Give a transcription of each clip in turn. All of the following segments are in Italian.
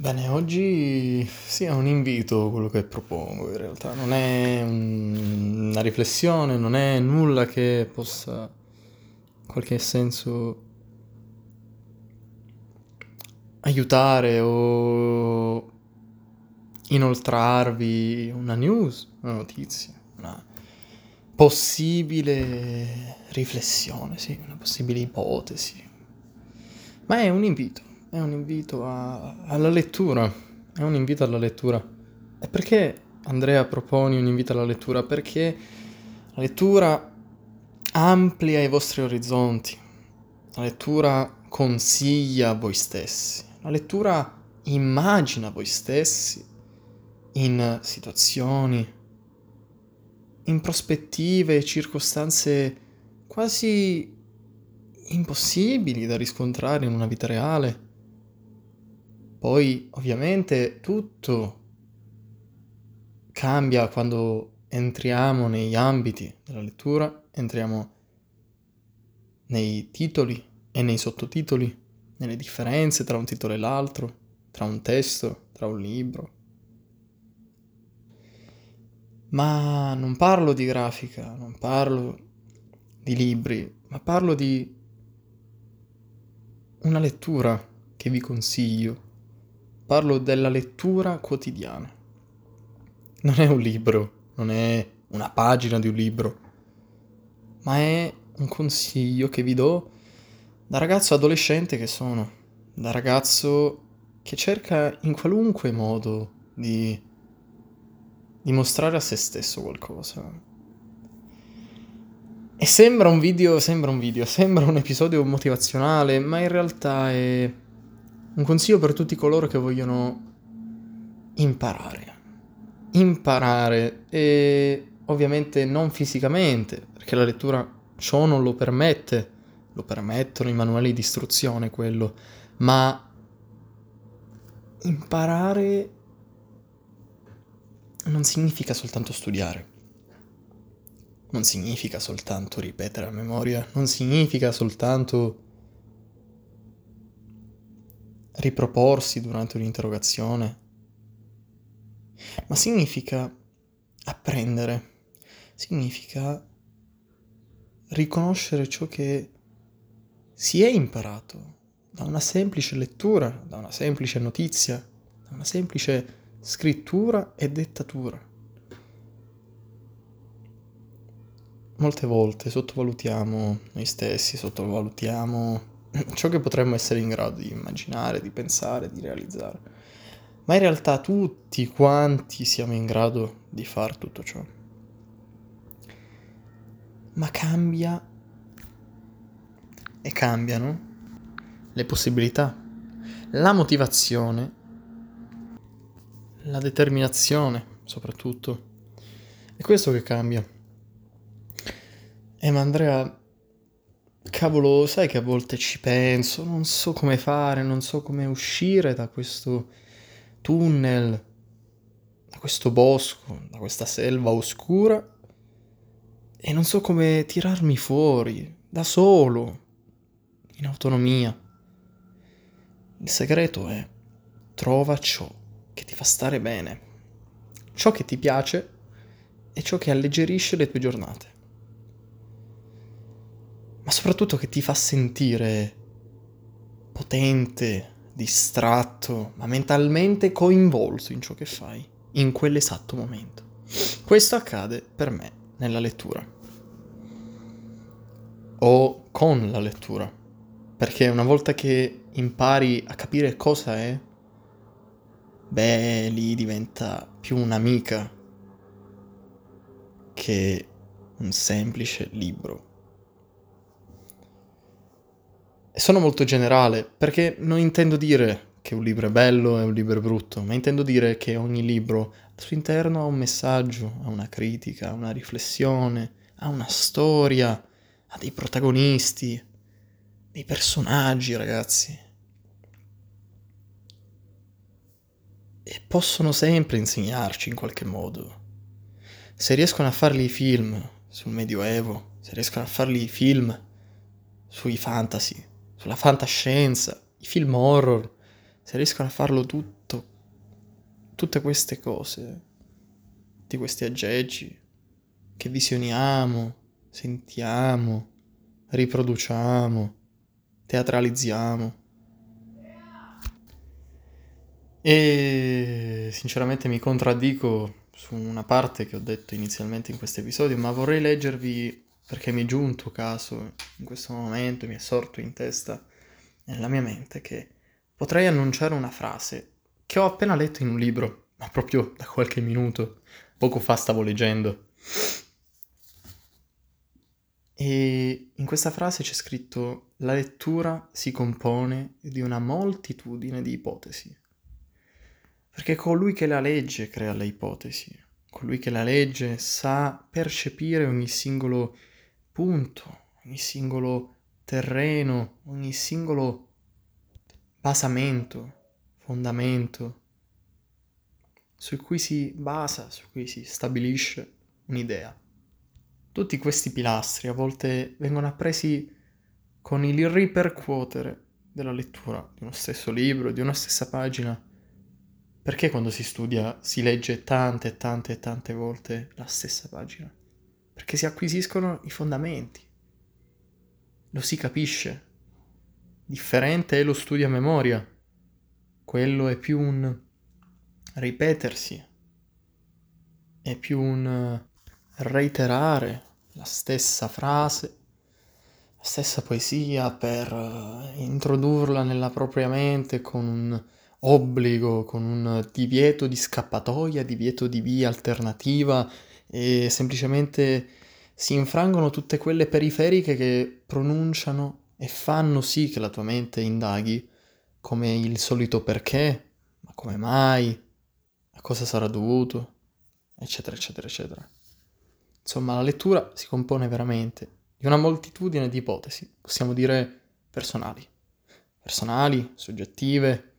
Bene, oggi sì, è un invito quello che propongo in realtà, non è un- una riflessione, non è nulla che possa in qualche senso aiutare o inoltrarvi una news, una notizia, una possibile riflessione, sì, una possibile ipotesi. Ma è un invito, è un invito a- alla lettura, è un invito alla lettura. E perché Andrea proponi un invito alla lettura? Perché la lettura amplia i vostri orizzonti, la lettura consiglia voi stessi, la lettura immagina voi stessi in situazioni, in prospettive e circostanze quasi impossibili da riscontrare in una vita reale. Poi, ovviamente, tutto cambia quando entriamo negli ambiti della lettura, entriamo nei titoli e nei sottotitoli, nelle differenze tra un titolo e l'altro, tra un testo, tra un libro. Ma non parlo di grafica, non parlo di libri, ma parlo di una lettura che vi consiglio. Parlo della lettura quotidiana. Non è un libro, non è una pagina di un libro, ma è un consiglio che vi do da ragazzo adolescente che sono, da ragazzo che cerca in qualunque modo di dimostrare a se stesso qualcosa. E sembra un video, sembra un video, sembra un episodio motivazionale, ma in realtà è un consiglio per tutti coloro che vogliono imparare. Imparare e ovviamente non fisicamente, perché la lettura ciò non lo permette, lo permettono i manuali di istruzione quello, ma imparare non significa soltanto studiare, non significa soltanto ripetere a memoria, non significa soltanto riproporsi durante un'interrogazione, ma significa apprendere, significa riconoscere ciò che si è imparato da una semplice lettura, da una semplice notizia, da una semplice scrittura e dettatura. Molte volte sottovalutiamo noi stessi, sottovalutiamo ciò che potremmo essere in grado di immaginare, di pensare, di realizzare. Ma in realtà tutti quanti siamo in grado di fare tutto ciò. Ma cambia e cambiano le possibilità, la motivazione, la determinazione soprattutto. È questo che cambia. Eh, ma Andrea, cavolo, sai che a volte ci penso, non so come fare, non so come uscire da questo tunnel, da questo bosco, da questa selva oscura e non so come tirarmi fuori da solo, in autonomia. Il segreto è trova ciò che ti fa stare bene, ciò che ti piace e ciò che alleggerisce le tue giornate, ma soprattutto che ti fa sentire potente, distratto, ma mentalmente coinvolto in ciò che fai, in quell'esatto momento. Questo accade per me nella lettura o con la lettura, perché una volta che impari a capire cosa è, beh, lì diventa più un'amica che un semplice libro. E sono molto generale perché non intendo dire che un libro è bello e un libro è brutto, ma intendo dire che ogni libro al suo interno ha un messaggio, ha una critica, ha una riflessione, ha una storia, ha dei protagonisti, dei personaggi, ragazzi. E possono sempre insegnarci in qualche modo. Se riescono a farli i film sul Medioevo, se riescono a farli i film sui fantasy, sulla fantascienza, i film horror, se riescono a farlo tutto, tutte queste cose, tutti questi aggeggi che visioniamo, sentiamo, riproduciamo, teatralizziamo. E sinceramente mi contraddico su una parte che ho detto inizialmente in questo episodio, ma vorrei leggervi perché mi è giunto caso in questo momento, mi è sorto in testa, nella mia mente, che potrei annunciare una frase che ho appena letto in un libro, ma proprio da qualche minuto, poco fa stavo leggendo. E in questa frase c'è scritto la lettura si compone di una moltitudine di ipotesi. Perché colui che la legge crea le ipotesi, colui che la legge sa percepire ogni singolo punto, ogni singolo terreno, ogni singolo basamento, fondamento su cui si basa, su cui si stabilisce un'idea. Tutti questi pilastri a volte vengono appresi con il ripercuotere della lettura di uno stesso libro, di una stessa pagina. Perché quando si studia si legge tante tante tante volte la stessa pagina? Perché si acquisiscono i fondamenti, lo si capisce. Differente è lo studio a memoria, quello è più un ripetersi, è più un reiterare la stessa frase, la stessa poesia per eh, introdurla nella propria mente con un obbligo, con un divieto di scappatoia, divieto di via alternativa e semplicemente si infrangono tutte quelle periferiche che pronunciano e fanno sì che la tua mente indaghi come il solito perché, ma come mai, a cosa sarà dovuto, eccetera, eccetera, eccetera. Insomma, la lettura si compone veramente di una moltitudine di ipotesi, possiamo dire personali. Personali, soggettive,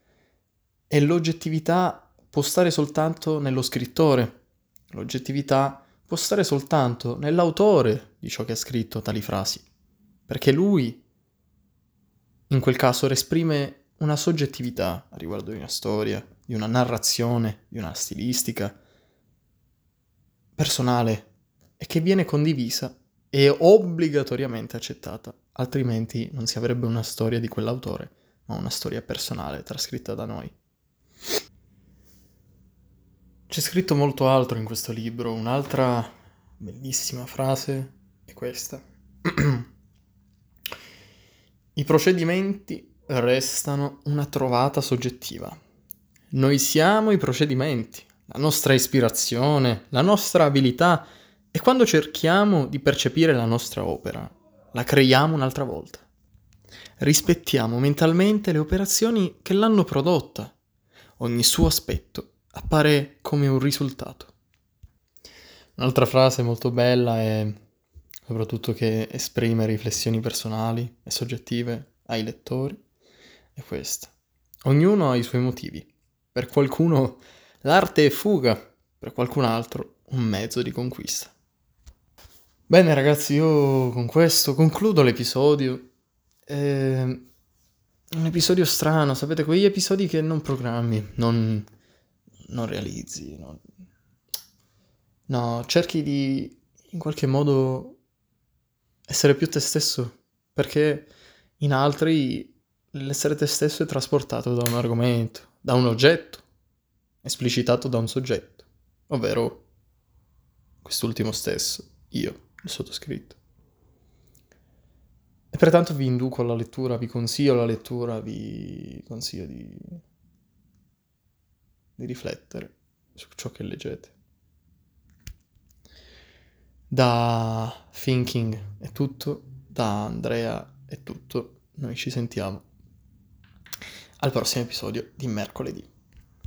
e l'oggettività può stare soltanto nello scrittore, l'oggettività può stare soltanto nell'autore di ciò che ha scritto tali frasi, perché lui, in quel caso, esprime una soggettività riguardo di una storia, di una narrazione, di una stilistica personale e che viene condivisa e obbligatoriamente accettata, altrimenti non si avrebbe una storia di quell'autore, ma una storia personale trascritta da noi. C'è scritto molto altro in questo libro, un'altra bellissima frase è questa. I procedimenti restano una trovata soggettiva. Noi siamo i procedimenti, la nostra ispirazione, la nostra abilità e quando cerchiamo di percepire la nostra opera, la creiamo un'altra volta. Rispettiamo mentalmente le operazioni che l'hanno prodotta. Ogni suo aspetto appare come un risultato. Un'altra frase molto bella è soprattutto che esprime riflessioni personali e soggettive ai lettori è questa. Ognuno ha i suoi motivi. Per qualcuno l'arte è fuga, per qualcun altro un mezzo di conquista. Bene ragazzi, io con questo concludo l'episodio. È un episodio strano, sapete, quegli episodi che non programmi, non, non realizzi. Non... No, cerchi di in qualche modo essere più te stesso, perché in altri L'essere te stesso è trasportato da un argomento, da un oggetto, esplicitato da un soggetto, ovvero quest'ultimo stesso, io, il sottoscritto. E pertanto vi induco alla lettura, vi consiglio la lettura, vi consiglio di, di riflettere su ciò che leggete. Da Thinking è tutto, da Andrea è tutto, noi ci sentiamo al prossimo episodio di mercoledì.